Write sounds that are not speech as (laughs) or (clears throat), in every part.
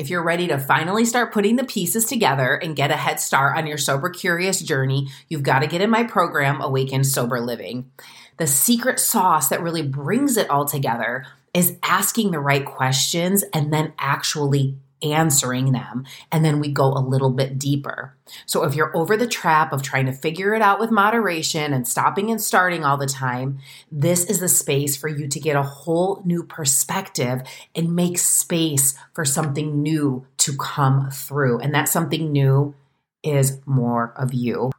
If you're ready to finally start putting the pieces together and get a head start on your sober curious journey, you've got to get in my program, Awaken Sober Living. The secret sauce that really brings it all together is asking the right questions and then actually answering them. And then we go a little bit deeper. So if you're over the trap of trying to figure it out with moderation and stopping and starting all the time, this is the space for you to get a whole new perspective and make space for something new to come through. And that something new is more of you.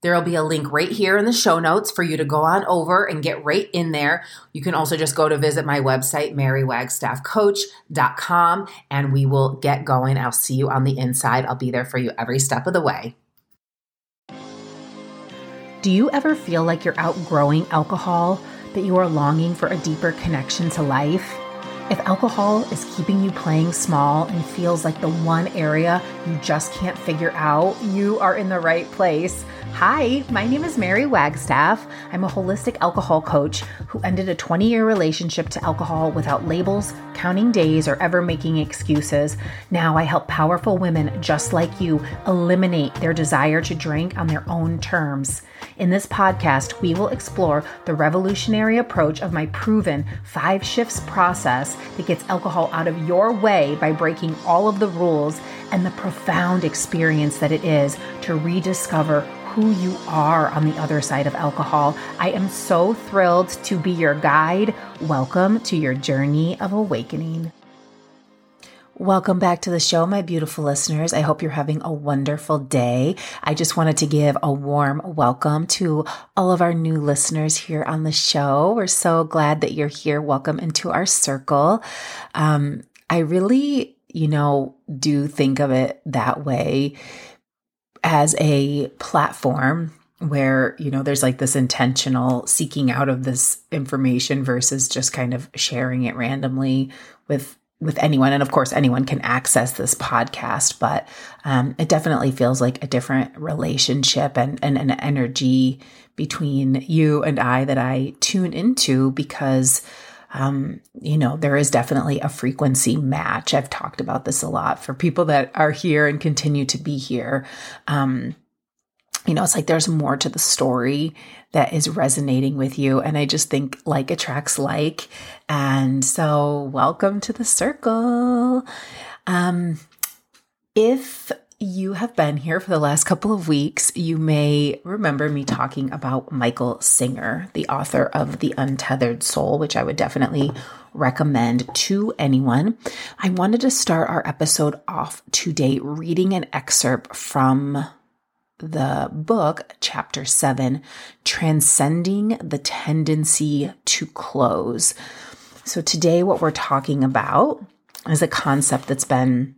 There will be a link right here in the show notes for you to go on over and get right in there. You can also just go to visit my website, marywagstaffcoach.com, and we will get going. I'll see you on the inside. I'll be there for you every step of the way. Do you ever feel like you're outgrowing alcohol, that you are longing for a deeper connection to life? If alcohol is keeping you playing small and feels like the one area you just can't figure out, you are in the right place. Hi, my name is Mary Wagstaff. I'm a holistic alcohol coach who ended a 20 year relationship to alcohol without labels, counting days, or ever making excuses. Now I help powerful women just like you eliminate their desire to drink on their own terms. In this podcast, we will explore the revolutionary approach of my proven five shifts process that gets alcohol out of your way by breaking all of the rules and the profound experience that it is to rediscover who you are on the other side of alcohol. I am so thrilled to be your guide. Welcome to your journey of awakening. Welcome back to the show, my beautiful listeners. I hope you're having a wonderful day. I just wanted to give a warm welcome to all of our new listeners here on the show. We're so glad that you're here. Welcome into our circle. Um, I really, you know, do think of it that way as a platform where you know there's like this intentional seeking out of this information versus just kind of sharing it randomly with with anyone and of course anyone can access this podcast but um, it definitely feels like a different relationship and, and an energy between you and i that i tune into because um, you know, there is definitely a frequency match. I've talked about this a lot for people that are here and continue to be here. Um, you know, it's like there's more to the story that is resonating with you. And I just think like attracts like. And so, welcome to the circle. Um, if you have been here for the last couple of weeks, you may remember me talking about Michael Singer, the author of The Untethered Soul, which I would definitely recommend to anyone. I wanted to start our episode off today reading an excerpt from the book, chapter seven, Transcending the Tendency to Close. So, today, what we're talking about is a concept that's been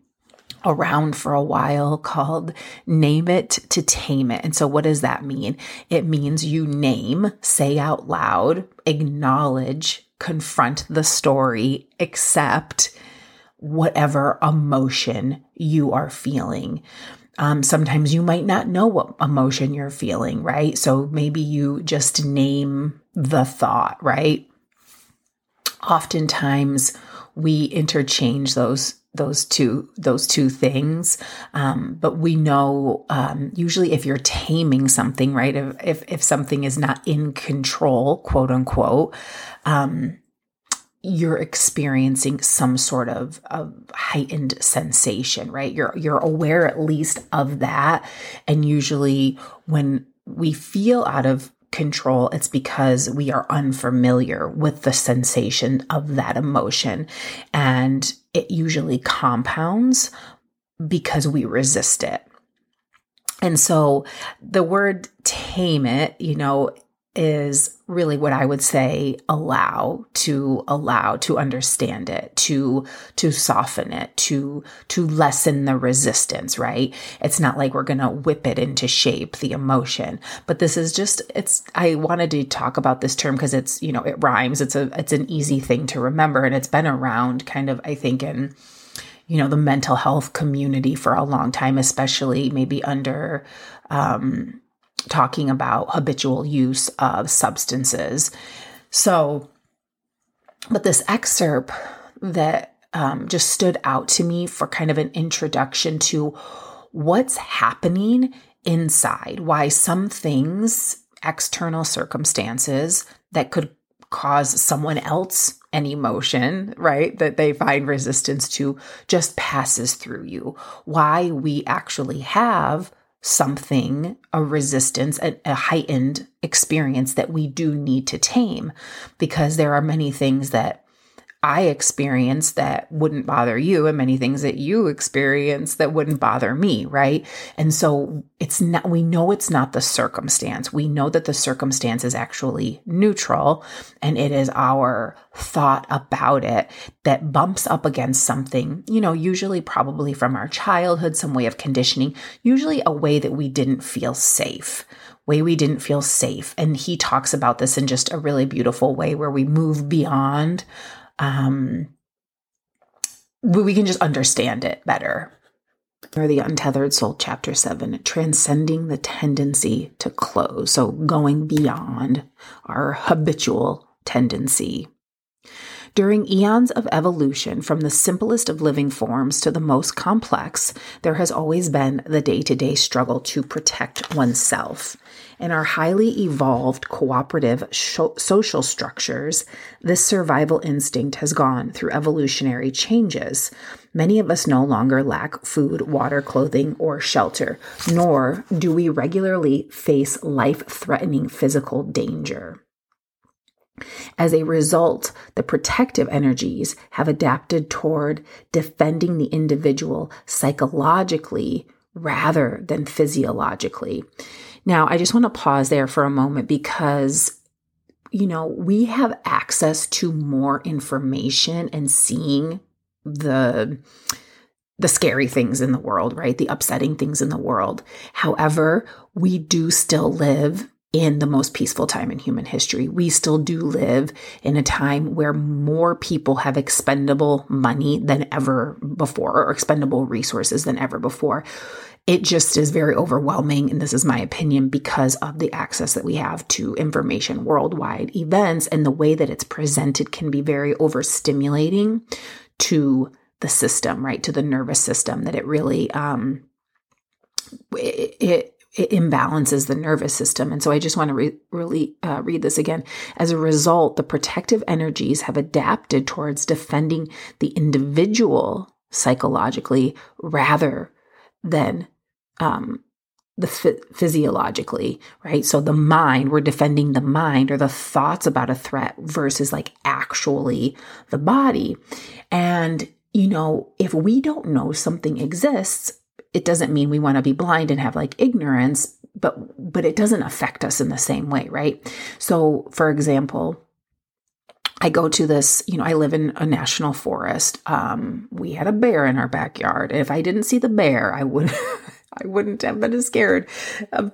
around for a while called Name It to Tame It. And so, what does that mean? It means you name, say out loud, acknowledge, confront the story, accept whatever emotion you are feeling. Um, sometimes you might not know what emotion you're feeling, right? So maybe you just name the thought, right? Oftentimes we interchange those those two those two things um, but we know um, usually if you're taming something right if, if, if something is not in control quote unquote um, you're experiencing some sort of, of heightened sensation right you're you're aware at least of that and usually when we feel out of control, it's because we are unfamiliar with the sensation of that emotion. And it usually compounds because we resist it. And so the word tame it, you know, is really what I would say allow to allow to understand it to to soften it to to lessen the resistance right? It's not like we're going to whip it into shape the emotion. But this is just it's I wanted to talk about this term because it's you know it rhymes. It's a it's an easy thing to remember and it's been around kind of I think in you know the mental health community for a long time especially maybe under um talking about habitual use of substances. So, but this excerpt that um, just stood out to me for kind of an introduction to what's happening inside, why some things, external circumstances that could cause someone else an emotion, right, that they find resistance to just passes through you. Why we actually have something, a resistance, a, a, heightened experience that we do need to tame because there are many things that I experience that wouldn't bother you and many things that you experience that wouldn't bother me, right? And so it's not, we know it's not the circumstance. We know that the circumstance is actually neutral and it is our thought about it that bumps up against something, you know, usually probably from our childhood, some way of conditioning, usually a way that we didn't feel safe way we didn't feel safe. And he talks about this in just a really beautiful way where we move beyond um, we can just understand it better. Or the Untethered Soul, Chapter 7, transcending the tendency to close. So going beyond our habitual tendency. During eons of evolution, from the simplest of living forms to the most complex, there has always been the day to day struggle to protect oneself. In our highly evolved cooperative social structures, this survival instinct has gone through evolutionary changes. Many of us no longer lack food, water, clothing, or shelter, nor do we regularly face life threatening physical danger. As a result, the protective energies have adapted toward defending the individual psychologically rather than physiologically. Now, I just want to pause there for a moment because you know, we have access to more information and seeing the the scary things in the world, right? The upsetting things in the world. However, we do still live in the most peaceful time in human history. We still do live in a time where more people have expendable money than ever before, or expendable resources than ever before. It just is very overwhelming, and this is my opinion, because of the access that we have to information worldwide events and the way that it's presented can be very overstimulating to the system, right? To the nervous system, that it really um, it, it it imbalances the nervous system. And so I just want to re- really uh, read this again. As a result, the protective energies have adapted towards defending the individual psychologically rather than um, the physiologically, right? So the mind, we're defending the mind or the thoughts about a threat versus like actually the body. And, you know, if we don't know something exists, it doesn't mean we want to be blind and have like ignorance, but but it doesn't affect us in the same way, right? So, for example, I go to this, you know, I live in a national forest. Um, we had a bear in our backyard. If I didn't see the bear, I would (laughs) I wouldn't have been as scared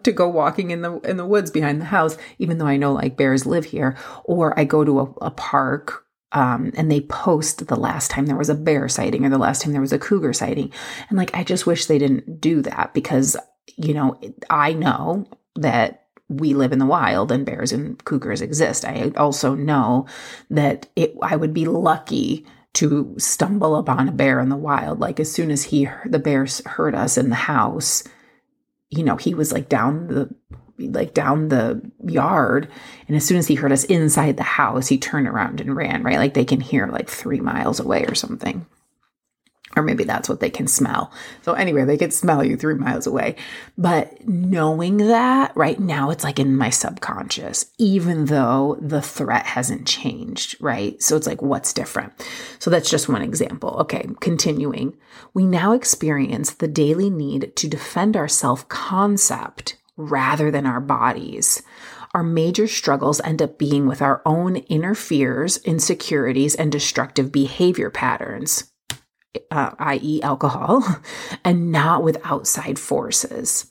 to go walking in the in the woods behind the house, even though I know like bears live here. Or I go to a, a park um, and they post the last time there was a bear sighting or the last time there was a cougar sighting. And like, I just wish they didn't do that because, you know, I know that we live in the wild and bears and cougars exist. I also know that it, I would be lucky to stumble upon a bear in the wild. Like as soon as he, the bears heard us in the house, you know, he was like down the like down the yard. And as soon as he heard us inside the house, he turned around and ran, right? Like they can hear like three miles away or something. Or maybe that's what they can smell. So, anyway, they can smell you three miles away. But knowing that right now, it's like in my subconscious, even though the threat hasn't changed, right? So, it's like, what's different? So, that's just one example. Okay, continuing. We now experience the daily need to defend our self concept rather than our bodies. Our major struggles end up being with our own inner fears, insecurities, and destructive behavior patterns, uh, i.e., alcohol, (laughs) and not with outside forces.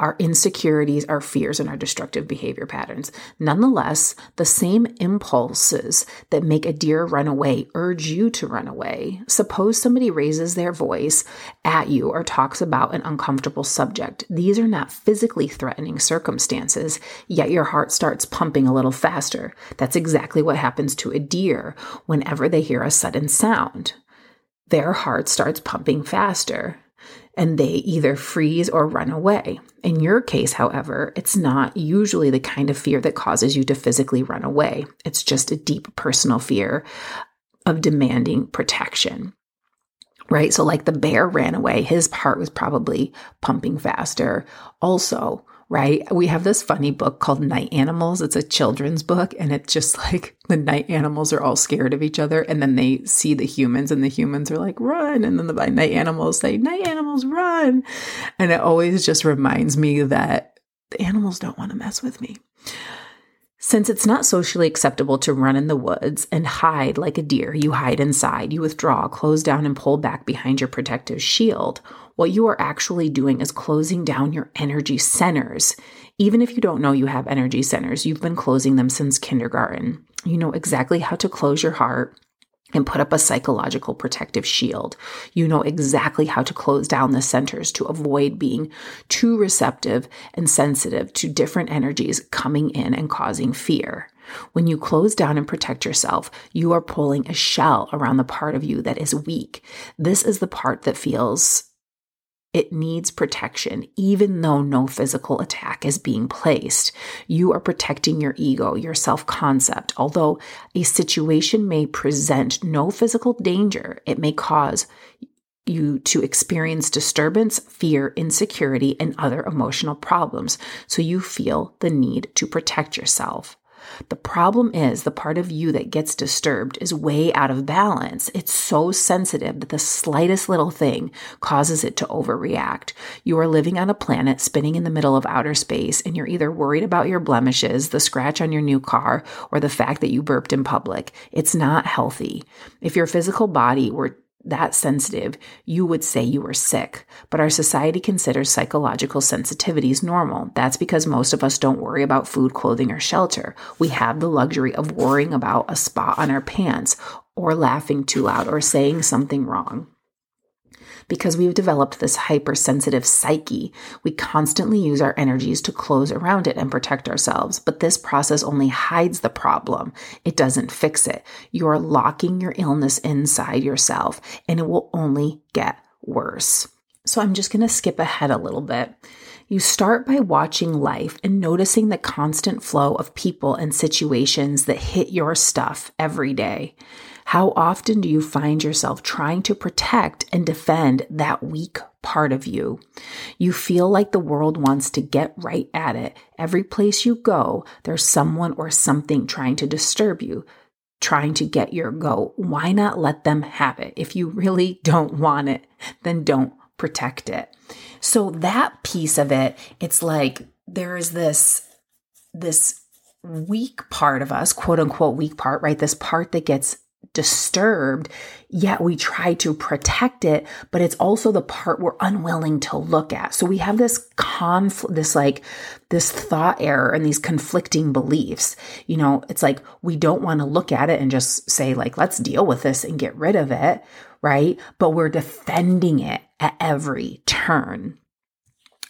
Our insecurities, our fears, and our destructive behavior patterns. Nonetheless, the same impulses that make a deer run away urge you to run away. Suppose somebody raises their voice at you or talks about an uncomfortable subject. These are not physically threatening circumstances, yet your heart starts pumping a little faster. That's exactly what happens to a deer whenever they hear a sudden sound. Their heart starts pumping faster and they either freeze or run away. In your case, however, it's not usually the kind of fear that causes you to physically run away. It's just a deep personal fear of demanding protection. Right? So, like the bear ran away, his heart was probably pumping faster. Also, right? We have this funny book called Night Animals. It's a children's book, and it's just (laughs) like the night animals are all scared of each other, and then they see the humans, and the humans are like, run. And then the night animals say, Night animals, run. And it always just reminds me that the animals don't want to mess with me. Since it's not socially acceptable to run in the woods and hide like a deer, you hide inside, you withdraw, close down, and pull back behind your protective shield. What you are actually doing is closing down your energy centers. Even if you don't know you have energy centers, you've been closing them since kindergarten. You know exactly how to close your heart and put up a psychological protective shield. You know exactly how to close down the centers to avoid being too receptive and sensitive to different energies coming in and causing fear. When you close down and protect yourself, you are pulling a shell around the part of you that is weak. This is the part that feels it needs protection, even though no physical attack is being placed. You are protecting your ego, your self concept. Although a situation may present no physical danger, it may cause you to experience disturbance, fear, insecurity, and other emotional problems. So you feel the need to protect yourself. The problem is the part of you that gets disturbed is way out of balance. It's so sensitive that the slightest little thing causes it to overreact. You are living on a planet spinning in the middle of outer space, and you're either worried about your blemishes, the scratch on your new car, or the fact that you burped in public. It's not healthy. If your physical body were that sensitive, you would say you were sick. But our society considers psychological sensitivities normal. That's because most of us don't worry about food, clothing, or shelter. We have the luxury of worrying about a spot on our pants, or laughing too loud, or saying something wrong because we've developed this hypersensitive psyche. We constantly use our energies to close around it and protect ourselves. But this process only hides the problem, it doesn't fix it. You're locking your illness inside yourself, and it will only get worse. So I'm just going to skip ahead a little bit. You start by watching life and noticing the constant flow of people and situations that hit your stuff every day. How often do you find yourself trying to protect and defend that weak part of you? You feel like the world wants to get right at it. Every place you go, there's someone or something trying to disturb you, trying to get your go. Why not let them have it? If you really (laughs) don't want it, then don't protect it. So that piece of it, it's like there is this this weak part of us, quote unquote weak part, right? This part that gets disturbed, yet we try to protect it, but it's also the part we're unwilling to look at. So we have this conflict, this like, this thought error and these conflicting beliefs. You know, it's like we don't want to look at it and just say, like, let's deal with this and get rid of it, right? But we're defending it at every turn.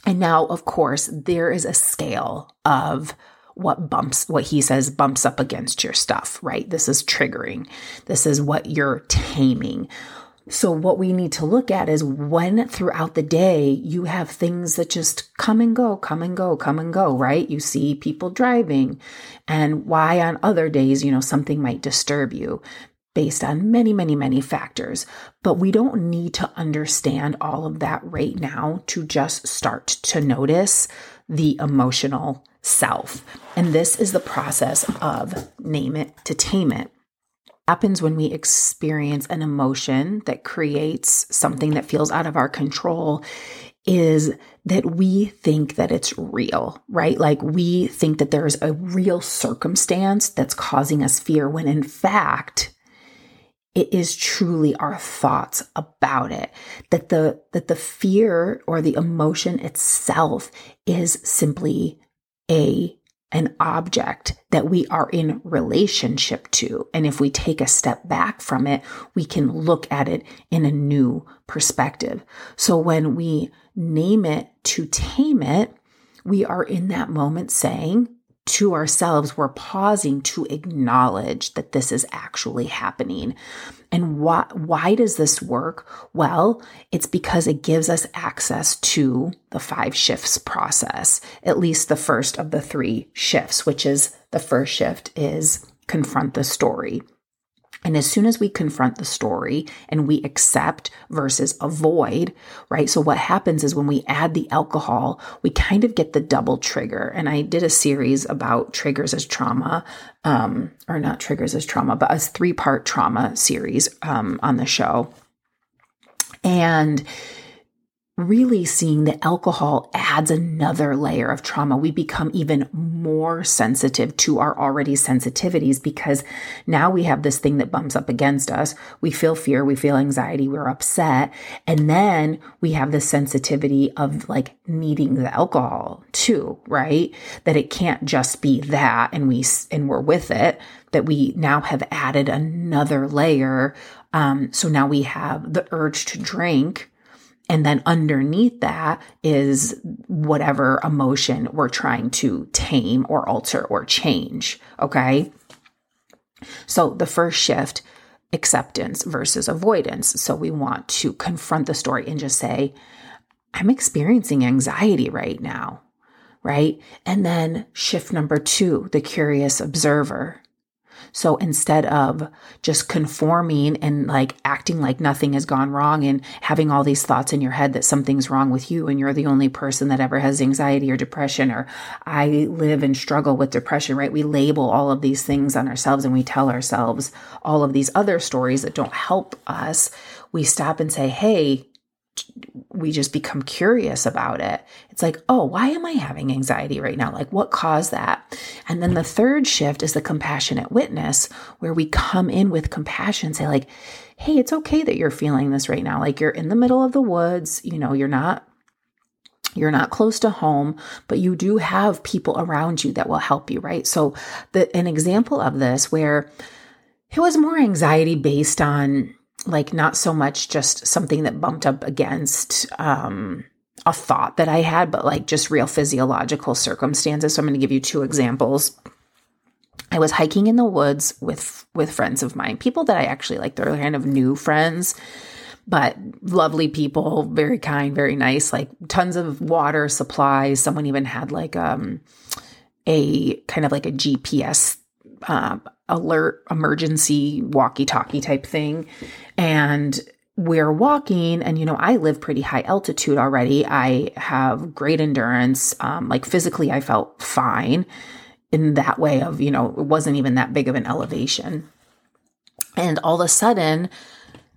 And now, of course, there is a scale of what bumps, what he says bumps up against your stuff, right? This is triggering. This is what you're taming. So, what we need to look at is when throughout the day you have things that just come and go, come and go, come and go, right? You see people driving, and why on other days, you know, something might disturb you based on many, many, many factors. But we don't need to understand all of that right now to just start to notice the emotional self. And this is the process of name it to tame it. Happens when we experience an emotion that creates something that feels out of our control is that we think that it's real, right? Like we think that there's a real circumstance that's causing us fear when in fact, it is truly our thoughts about it. That the that the fear or the emotion itself is simply a an object that we are in relationship to. And if we take a step back from it we can look at it in a new perspective. So when we name it to tame it we are in that moment saying to ourselves, we're pausing to acknowledge that this is actually happening. And why, why does this work? Well, it's because it gives us access to the five shifts process, at least the first of the three shifts, which is the first shift is confront the story. And as soon as we confront the story and we accept versus avoid, right? So what happens is when we add the alcohol, we kind of get the double trigger. And I did a series about triggers as trauma, um, or not triggers as trauma, but a three part trauma series um, on the show. And really seeing that alcohol adds another layer of trauma. We become even more sensitive to our already sensitivities because now we have this thing that bumps up against us. We feel fear, we feel anxiety, we're upset. And then we have the sensitivity of like needing the alcohol too, right? That it can't just be that and we, and we're with it, that we now have added another layer. Um, so now we have the urge to drink and then underneath that is whatever emotion we're trying to tame or alter or change. Okay. So the first shift, acceptance versus avoidance. So we want to confront the story and just say, I'm experiencing anxiety right now. Right. And then shift number two, the curious observer. So instead of just conforming and like acting like nothing has gone wrong and having all these thoughts in your head that something's wrong with you and you're the only person that ever has anxiety or depression or I live and struggle with depression, right? We label all of these things on ourselves and we tell ourselves all of these other stories that don't help us. We stop and say, Hey, we just become curious about it. It's like, oh, why am I having anxiety right now? Like, what caused that? And then the third shift is the compassionate witness, where we come in with compassion, say, like, hey, it's okay that you're feeling this right now. Like, you're in the middle of the woods, you know, you're not. You're not close to home, but you do have people around you that will help you, right? So, the an example of this where it was more anxiety based on like not so much just something that bumped up against um, a thought that I had, but like just real physiological circumstances. So I'm going to give you two examples. I was hiking in the woods with with friends of mine, people that I actually like. They're kind of new friends, but lovely people, very kind, very nice. Like tons of water supplies. Someone even had like um a kind of like a GPS uh, alert emergency walkie talkie type thing. And we're walking, and you know, I live pretty high altitude already. I have great endurance. Um, like physically, I felt fine in that way of, you know, it wasn't even that big of an elevation. And all of a sudden,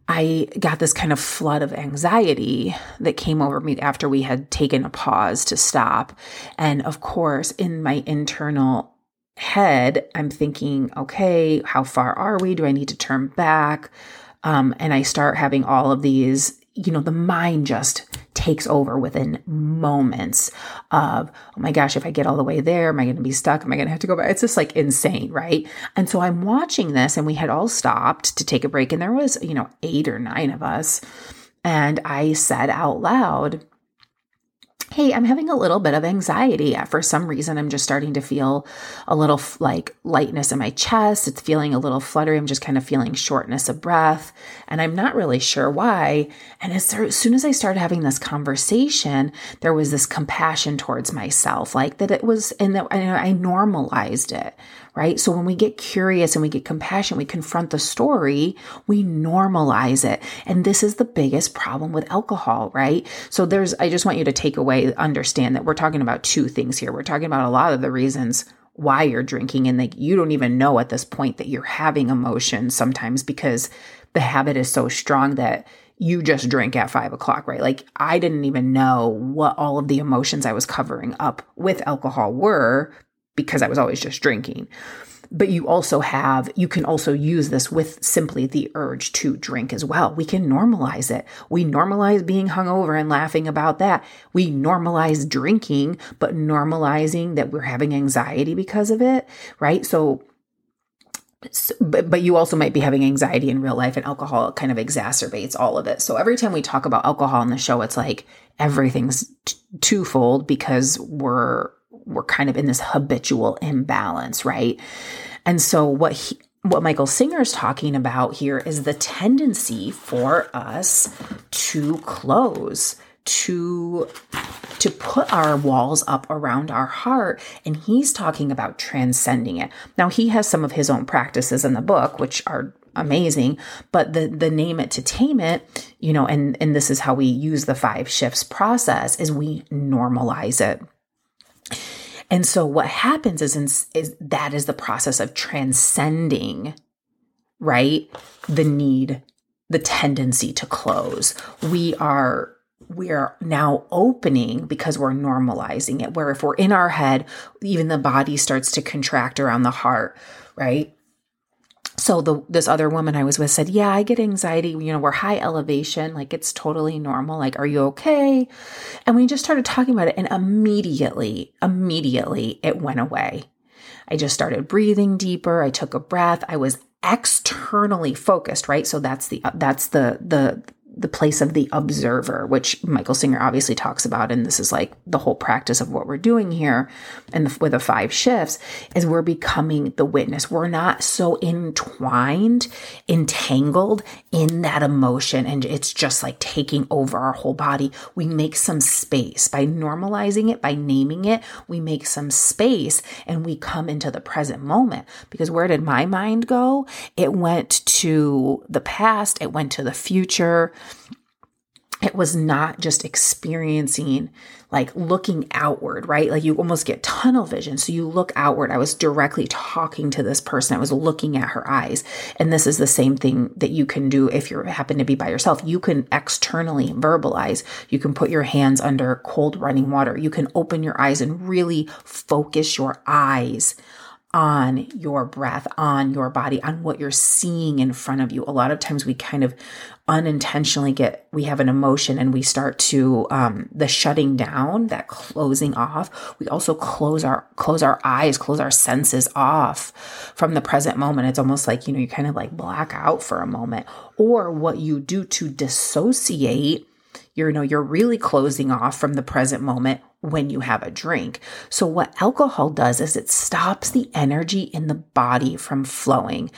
I got this kind of flood of anxiety that came over me after we had taken a pause to stop. And of course, in my internal head, I'm thinking, okay, how far are we? Do I need to turn back? Um, and I start having all of these, you know, the mind just takes over within moments of, oh my gosh, if I get all the way there, am I going to be stuck? Am I going to have to go back? It's just like insane, right? And so I'm watching this and we had all stopped to take a break and there was, you know, eight or nine of us. And I said out loud, hey, I'm having a little bit of anxiety. Uh, for some reason, I'm just starting to feel a little like lightness in my chest. It's feeling a little fluttery. I'm just kind of feeling shortness of breath. And I'm not really sure why. And as, as soon as I started having this conversation, there was this compassion towards myself, like that it was, and that I normalized it, right? So when we get curious and we get compassion, we confront the story, we normalize it. And this is the biggest problem with alcohol, right? So there's, I just want you to take away, understand that we're talking about two things here. We're talking about a lot of the reasons why you're drinking and like you don't even know at this point that you're having emotions sometimes because the habit is so strong that you just drink at five o'clock, right? Like I didn't even know what all of the emotions I was covering up with alcohol were because I was always just drinking. but you also have, you can also use this with simply the urge to drink as well. We can normalize it. We normalize being hungover and laughing about that. We normalize drinking, but normalizing that we're having anxiety because of it, right? So, so, but, but you also might be having anxiety in real life and alcohol kind of exacerbates all of it. So every time we talk about alcohol on the show, it's like everything's t- twofold because we're we're kind of in this habitual imbalance, right? And so what he, what Michael Singer is talking about here is the tendency for us to close, to to put our walls up around our heart and he's talking about transcending it. Now he has some of his own practices in the book which are amazing but the the name it to tame it you know and and this is how we use the five shifts process is we normalize it and so what happens is, is that is the process of transcending, right? The need, the tendency to close. We are we are now opening because we're normalizing it. Where if we're in our head, even the body starts to contract around the heart, right? So the this other woman I was with said, "Yeah, I get anxiety. You know, we're high elevation, like it's totally normal. Like, are you okay?" And we just started talking about it, and immediately, immediately, it went away. I just started breathing deeper. I took a breath. I was externally focused, right? So that's the that's the the the place of the observer, which Michael Singer obviously talks about. And this is like the whole practice of what we're doing here and the, with the five shifts is we're becoming the witness. We're not so entwined, entangled in that emotion. And it's just like taking over our whole body. We make some space by normalizing it, by naming it. We make some space and we come into the present moment because where did my mind go? It went to the past. It went to the future it was not just experiencing like looking outward, right? Like you almost get tunnel vision. So you look outward. I was directly talking to this person. I was looking at her eyes. And this is the same thing that you can do if you happen to be by yourself. You can externally verbalize. You can put your hands under cold running water. You can open your eyes and really focus your eyes on your breath, on your body, on what you're seeing in front of you. A lot of times we kind of unintentionally get, we have an emotion and we start to, um, the shutting down, that closing off. We also close our, close our eyes, close our senses off from the present moment. It's almost like, you know, you kind of like black out for a moment or what you do to dissociate you know, you're really closing off from the present moment when you have a drink. So what alcohol does is it stops the energy in the body from flowing.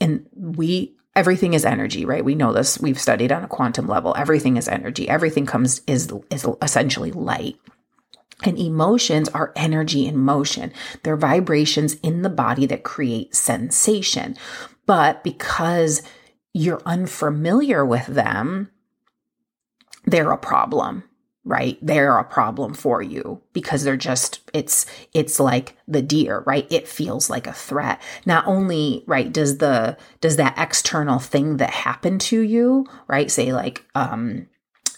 And we everything is energy, right? We know this. We've studied on a quantum level. Everything is energy. Everything comes is is essentially light. And emotions are energy in motion. They're vibrations in the body that create sensation. But because you're unfamiliar with them, they're a problem right? They're a problem for you because they're just it's it's like the deer right? It feels like a threat. Not only right does the does that external thing that happened to you right? Say like um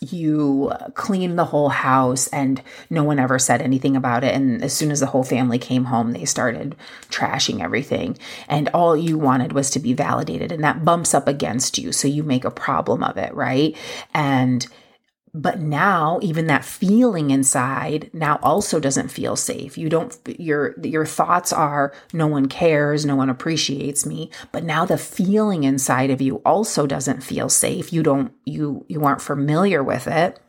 you clean the whole house and no one ever said anything about it. And as soon as the whole family came home they started trashing everything. And all you wanted was to be validated. And that bumps up against you. So you make a problem of it right? And but now even that feeling inside now also doesn't feel safe. You don't your your thoughts are no one cares no one appreciates me. But now the feeling inside of you also doesn't feel safe. You don't you you aren't familiar with it.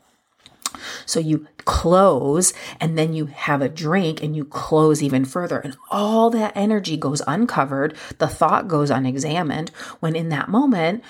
So you close and then you have a drink and you close even further and all that energy goes uncovered. The thought goes unexamined when in that moment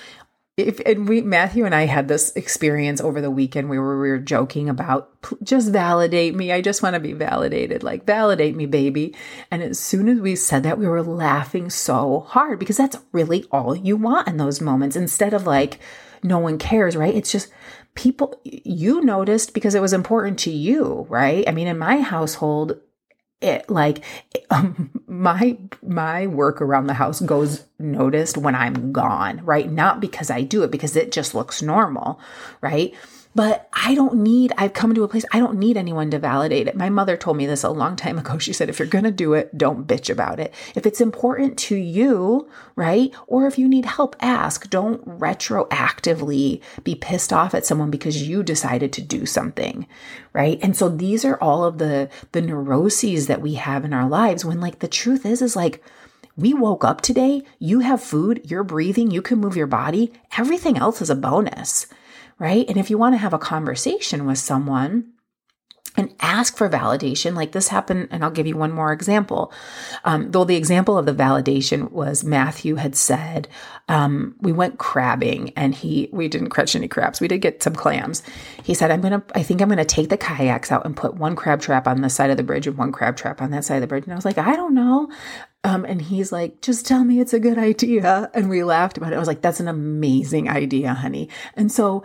if and we Matthew and I had this experience over the weekend where we were joking about just validate me. I just want to be validated. Like validate me, baby. And as soon as we said that, we were laughing so hard because that's really all you want in those moments instead of like no one cares, right? It's just people you noticed because it was important to you, right? I mean, in my household, it like um, (laughs) my my work around the house goes noticed when I'm gone, right? Not because I do it because it just looks normal, right? But I don't need, I've come to a place, I don't need anyone to validate it. My mother told me this a long time ago. She said, if you're going to do it, don't bitch about it. If it's important to you, right? Or if you need help, ask. Don't retroactively be pissed off at someone because you decided to do something, right? And so these are all of the, the neuroses that we have in our lives when like the truth is, is like, we woke up today, you have food, you're breathing, you can move your body. Everything else is a bonus right? And if you want to have a conversation with someone, and ask for validation. Like this happened, and I'll give you one more example. Um, though the example of the validation was Matthew had said, um, we went crabbing and he, we didn't catch any crabs. We did get some clams. He said, I'm going to, I think I'm going to take the kayaks out and put one crab trap on the side of the bridge and one crab trap on that side of the bridge. And I was like, I don't know. Um, and he's like, just tell me it's a good idea. And we laughed about it. I was like, that's an amazing idea, honey. And so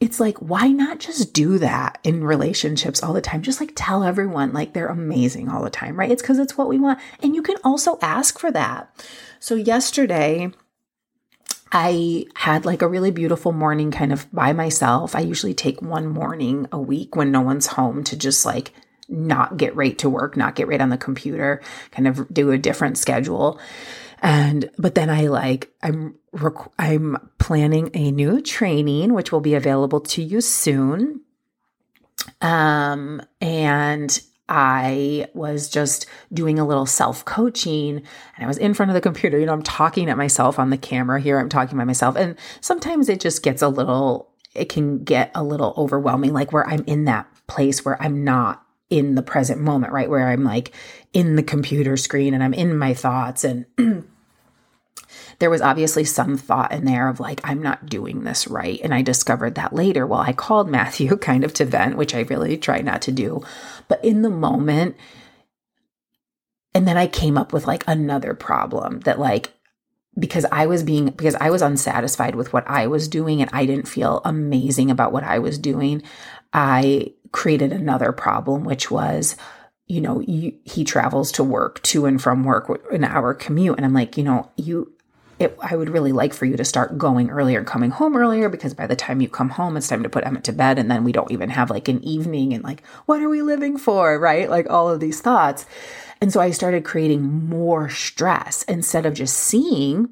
it's like, why not just do that in relationships all the time? Just like tell everyone like they're amazing all the time, right? It's because it's what we want. And you can also ask for that. So, yesterday, I had like a really beautiful morning kind of by myself. I usually take one morning a week when no one's home to just like not get right to work, not get right on the computer, kind of do a different schedule. And, but then I like, I'm, rec- I'm planning a new training, which will be available to you soon. Um, and I was just doing a little self coaching and I was in front of the computer. You know, I'm talking at myself on the camera here. I'm talking by myself. And sometimes it just gets a little, it can get a little overwhelming, like where I'm in that place where I'm not in the present moment, right? Where I'm like in the computer screen and I'm in my thoughts. And (clears throat) there was obviously some thought in there of like, I'm not doing this right. And I discovered that later. Well, I called (laughs) Matthew kind of to vent, which I really try not to do. But in the moment, and then I came up with like another problem that like because I was being because I was unsatisfied with what I was doing and I didn't feel amazing about what I was doing, I created another problem, which was, you know, you, he travels to work to and from work an hour commute. And I'm like, you know, you, it, I would really like for you to start going earlier and coming home earlier because by the time you come home, it's time to put Emmett to bed. And then we don't even have like an evening and like, what are we living for? Right. Like all of these thoughts. And so I started creating more stress instead of just seeing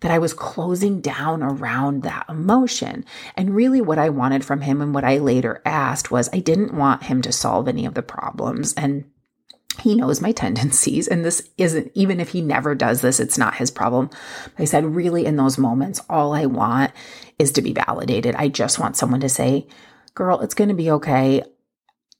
that I was closing down around that emotion. And really, what I wanted from him and what I later asked was I didn't want him to solve any of the problems. And he knows my (laughs) tendencies, and this isn't, even if he never does this, it's not his problem. I said, really, in those moments, all I want is to be validated. I just want someone to say, girl, it's going to be okay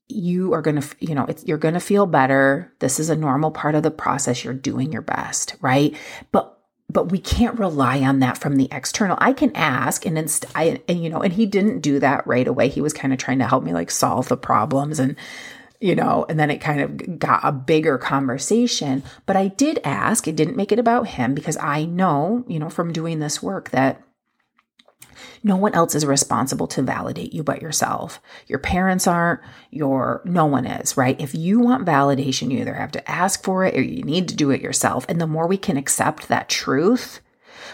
you are going to you know you're going to feel better this is a normal part of the process you're doing your best right but but we can't rely on that from the external. I can ask and inst- I and you know, and he didn't do that right away. He was kind of trying to help me like solve the problems and you know, and then it kind of got a bigger conversation. But I did ask, it didn't make it about him because I know, you know, from doing this work that no one else is responsible to validate you but yourself. Your parents aren't, your no one is, right? If you want validation, you either have to ask for it or you need to do it yourself. And the more we can accept that truth,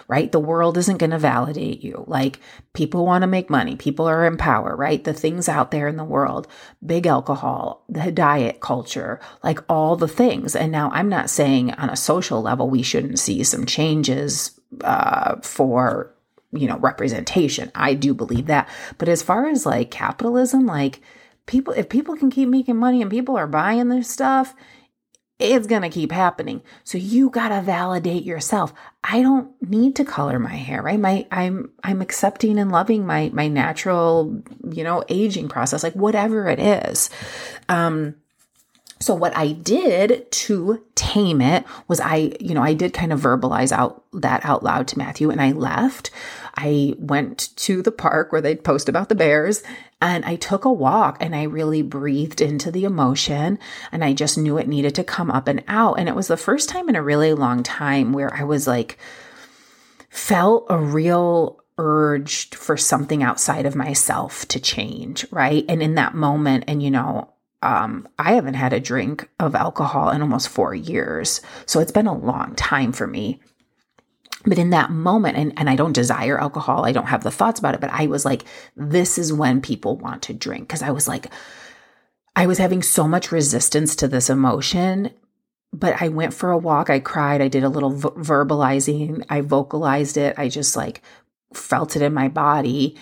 right? The world isn't going to validate you. Like people want to make money, people are in power, right? The things out there in the world, big alcohol, the diet culture, like all the things. And now I'm not saying on a social level we shouldn't see some changes uh, for you know, representation. I do believe that. But as far as like capitalism, like people, if people can keep making money and people are buying this stuff, it's going to keep happening. So you got to validate yourself. I don't need to color my hair, right? My I'm I'm accepting and loving my my natural, you know, aging process, like whatever it is. Um so what I did to tame it was I, you know, I did kind of verbalize out that out loud to Matthew and I left. I went to the park where they'd post about the bears and I took a walk and I really breathed into the emotion and I just knew it needed to come up and out. And it was the first time in a really long time where I was like, felt a real urge for something outside of myself to change, right? And in that moment, and you know, um, I haven't had a drink of alcohol in almost four years. So it's been a long time for me. But in that moment and, and i don't desire alcohol i don't have the thoughts about it but i was like this is when people want to drink because i was like i was having so much resistance to this emotion but i went for a walk i cried i did a little v- verbalizing i vocalized it i just like felt it in my body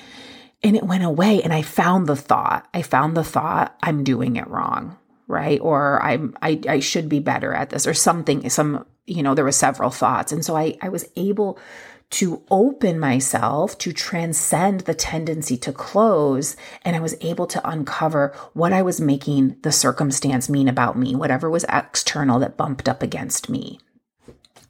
and it went away and i found the thought i found the thought i'm doing it wrong right or i'm i, I should be better at this or something some you know, there were several thoughts. And so I, I was able to open myself to transcend the tendency to close. And I was able to uncover what I was making the circumstance mean about me, whatever was external that bumped up against me.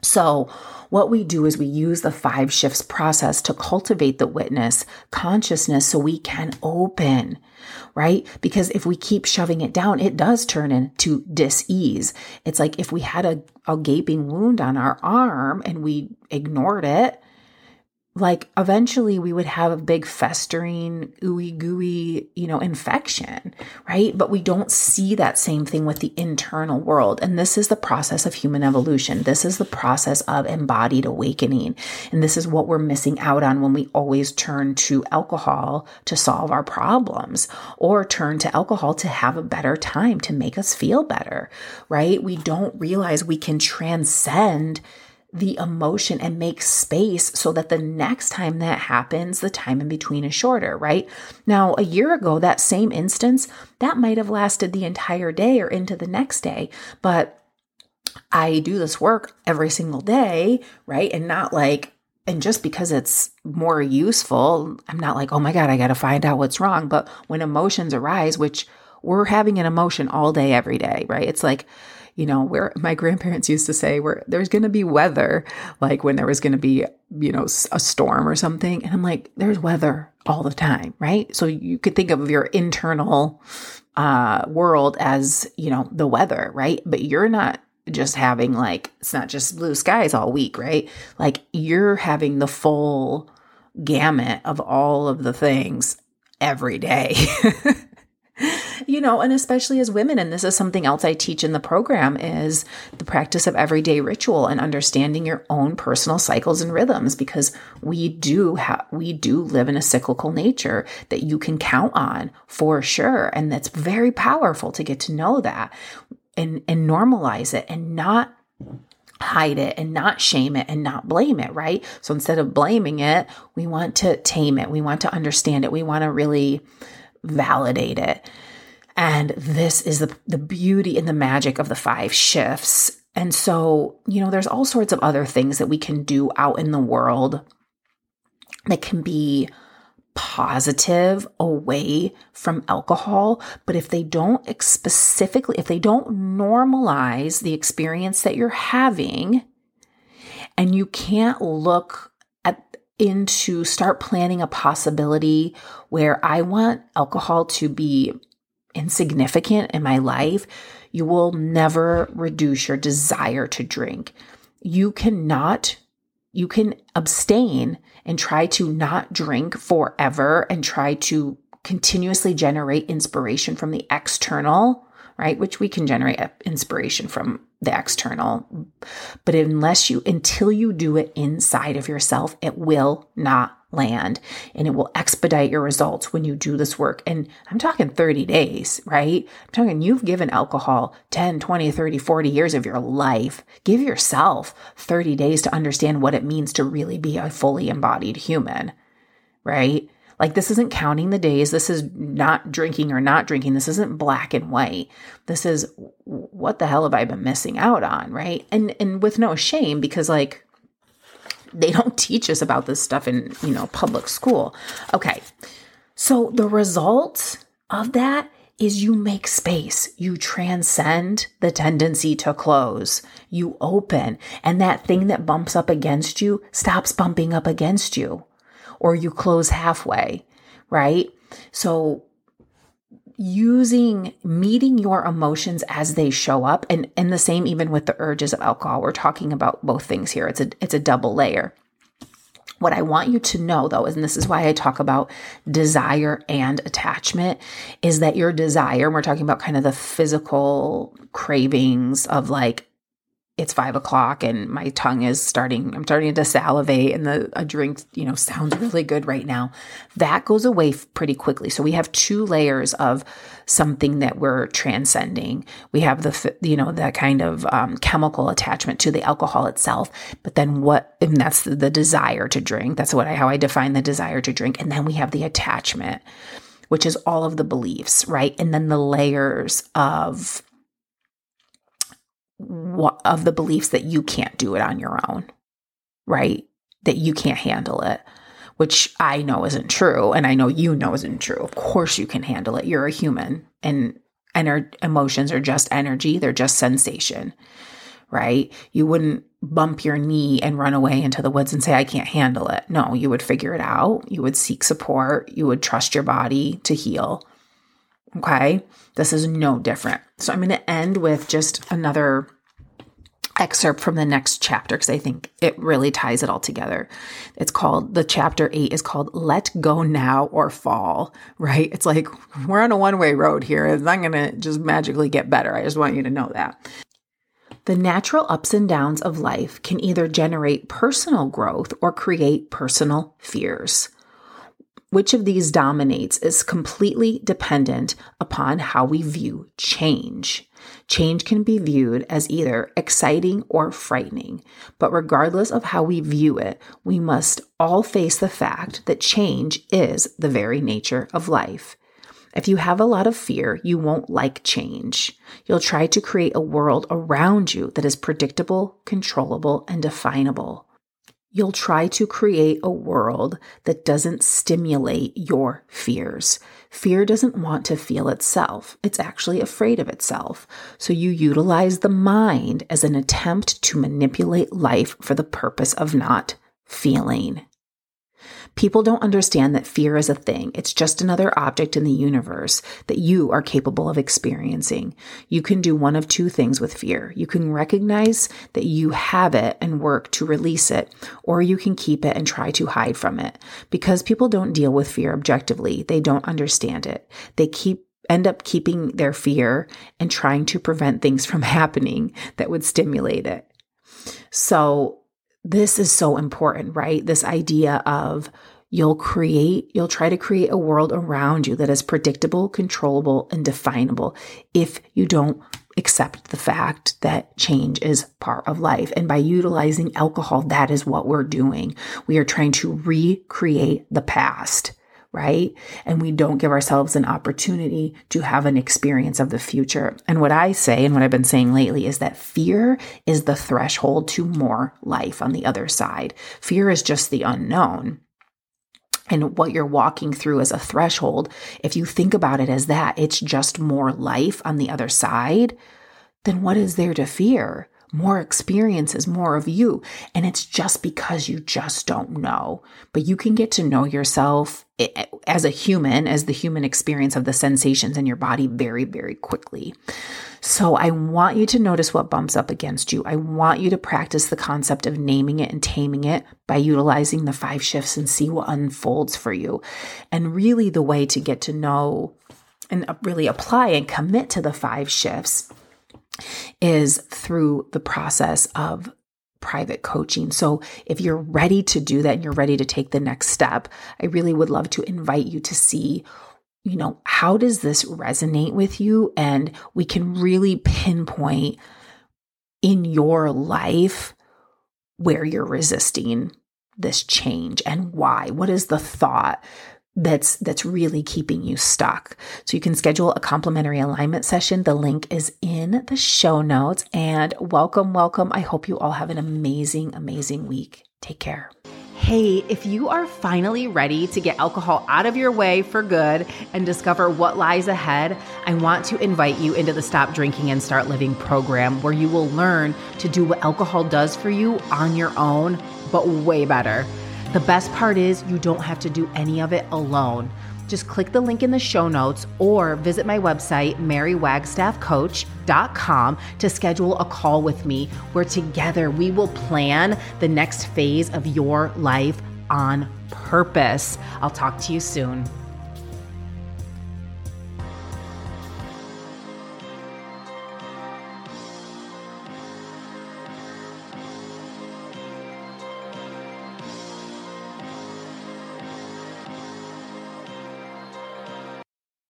So, what we do is we use the five shifts process to cultivate the witness consciousness so we can open, right? Because if we keep shoving it down, it does turn into dis-ease. It's like if we had a, a gaping wound on our arm and we ignored it, like eventually we would have a big festering ooey gooey you know infection right? But we don't see that same thing with the internal world. And this is the process of human evolution. This is the process of embodied awakening. And this is what we're missing out on when we always turn to alcohol to solve our problems or turn to alcohol to have a better time to make us feel better right? We don't realize we can transcend the emotion and make space so that the next time that happens, the time in between is shorter, right? Now, a year ago, that same instance, that might have lasted the entire day or into the next day, but I do this work every single day, right? And not like, and just because it's more useful, I'm not like, oh my God, I got to find out what's wrong. But when emotions arise, which we're having an emotion all day, every day, right? It's like, you know, where my grandparents used to say, where there's going to be weather, like when there was going to be, you know, a storm or something. And I'm like, there's weather all the time, right? So you could think of your internal uh, world as, you know, the weather, right? But you're not just having like, it's not just blue skies all week, right? Like you're having the full gamut of all of the things every day. (laughs) you know, and especially as women, and this is something else I teach in the program is the practice of everyday ritual and understanding your own personal cycles and rhythms because we do have we do live in a cyclical nature that you can count on for sure. And that's very powerful to get to know that and and normalize it and not hide it and not shame it and not blame it, right? So instead of blaming it, we want to tame it. We want to understand it. We want to really validate it. And this is the, the beauty and the magic of the five shifts. And so, you know, there's all sorts of other things that we can do out in the world that can be positive away from alcohol. But if they don't specifically, if they don't normalize the experience that you're having, and you can't look at into start planning a possibility where I want alcohol to be insignificant in my life, you will never reduce your desire to drink. You cannot, you can abstain and try to not drink forever and try to continuously generate inspiration from the external, right? Which we can generate uh, inspiration from the external. But unless you, until you do it inside of yourself, it will not land and it will expedite your results when you do this work. And I'm talking 30 days, right? I'm talking you've given alcohol 10, 20, 30, 40 years of your life. Give yourself 30 days to understand what it means to really be a fully embodied human, right? Like, this isn't counting the days. This is not drinking or not drinking. This isn't black and white. This is what the hell have I been missing out on, right? And and with no shame because like they don't teach us about this stuff in, you know, public school. Okay. So the result of that is you make space. You transcend the tendency to close. You open and that thing that bumps up against you stops bumping up against you or you close halfway, right? So using meeting your emotions as they show up and and the same even with the urges of alcohol. We're talking about both things here. It's a it's a double layer. What I want you to know though, and this is why I talk about desire and attachment, is that your desire, we're talking about kind of the physical cravings of like it's five o'clock and my tongue is starting, I'm starting to salivate and the a drink, you know, sounds really good right now. That goes away pretty quickly. So we have two layers of something that we're transcending. We have the, you know, that kind of um, chemical attachment to the alcohol itself. But then what, and that's the, the desire to drink. That's what I, how I define the desire to drink. And then we have the attachment, which is all of the beliefs, right? And then the layers of of the beliefs that you can't do it on your own, right? That you can't handle it, which I know isn't true. And I know you know isn't true. Of course, you can handle it. You're a human and, our emotions are just energy, they're just sensation, right? You wouldn't bump your knee and run away into the woods and say, I can't handle it. No, you would figure it out. You would seek support. You would trust your body to heal. Okay. This is no different. So I'm going to end with just another excerpt from the next chapter because I think it really ties it all together. It's called, the chapter eight is called Let Go Now or Fall, right? It's like we're on a one way road here. It's not going to just magically get better. I just want you to know that. The natural ups and downs of life can either generate personal growth or create personal fears. Which of these dominates is completely dependent upon how we view change. Change can be viewed as either exciting or frightening, but regardless of how we view it, we must all face the fact that change is the very nature of life. If you have a lot of fear, you won't like change. You'll try to create a world around you that is predictable, controllable, and definable. You'll try to create a world that doesn't stimulate your fears. Fear doesn't want to feel itself. It's actually afraid of itself. So you utilize the mind as an attempt to manipulate life for the purpose of not feeling. People don't understand that fear is a thing. It's just another object in the universe that you are capable of experiencing. You can do one of two things with fear. You can recognize that you have it and work to release it, or you can keep it and try to hide from it. Because people don't deal with fear objectively, they don't understand it. They keep end up keeping their fear and trying to prevent things from (laughs) happening that would stimulate it. So this is so important, right? This idea of you'll create, you'll try to create a world around you that is predictable, controllable, and definable if you don't accept the fact that change is part of life. And by utilizing alcohol, that is what we're doing. We are trying to recreate the past right? And we don't give ourselves an opportunity to have an experience of the future. And what I say, and what I've been saying lately, is that fear is the threshold to more life on the other side. Fear is just the unknown. And what you're walking through as a threshold, if you think about it as that, it's just more life on the other side, then what is there to fear? More experiences, more of you. And it's just because you just don't know. But you can get to know yourself eh, eh, as a human, as the human experience of the sensations in your body very, very quickly. So I want you to notice what bumps up against you. I want you to practice the concept of naming it and taming it by utilizing the five shifts and see what unfolds for you. And really, the way to get to know and really apply and commit to the five shifts is through the process of private coaching. So if you're ready to do that and you're ready to take the next step, I really would love to invite you to see you know, how does this resonate with you and we can really pinpoint in your life where you're resisting this change and why. What is the thought that's that's really keeping you stuck. So you can schedule a complimentary alignment session. The link is in the show notes and welcome welcome. I hope you all have an amazing amazing week. Take care. Hey, if you are finally ready to get alcohol out of your way for good and discover what lies ahead, I want to invite you into the Stop Drinking and Start Living program where you will learn to do what alcohol does for you on your own, but way better. The best part is you don't have to do any of it alone. Just click the link in the show notes or visit my website, marywagstaffcoach.com, to schedule a call with me where together we will plan the next phase of your life on purpose. I'll talk to you soon.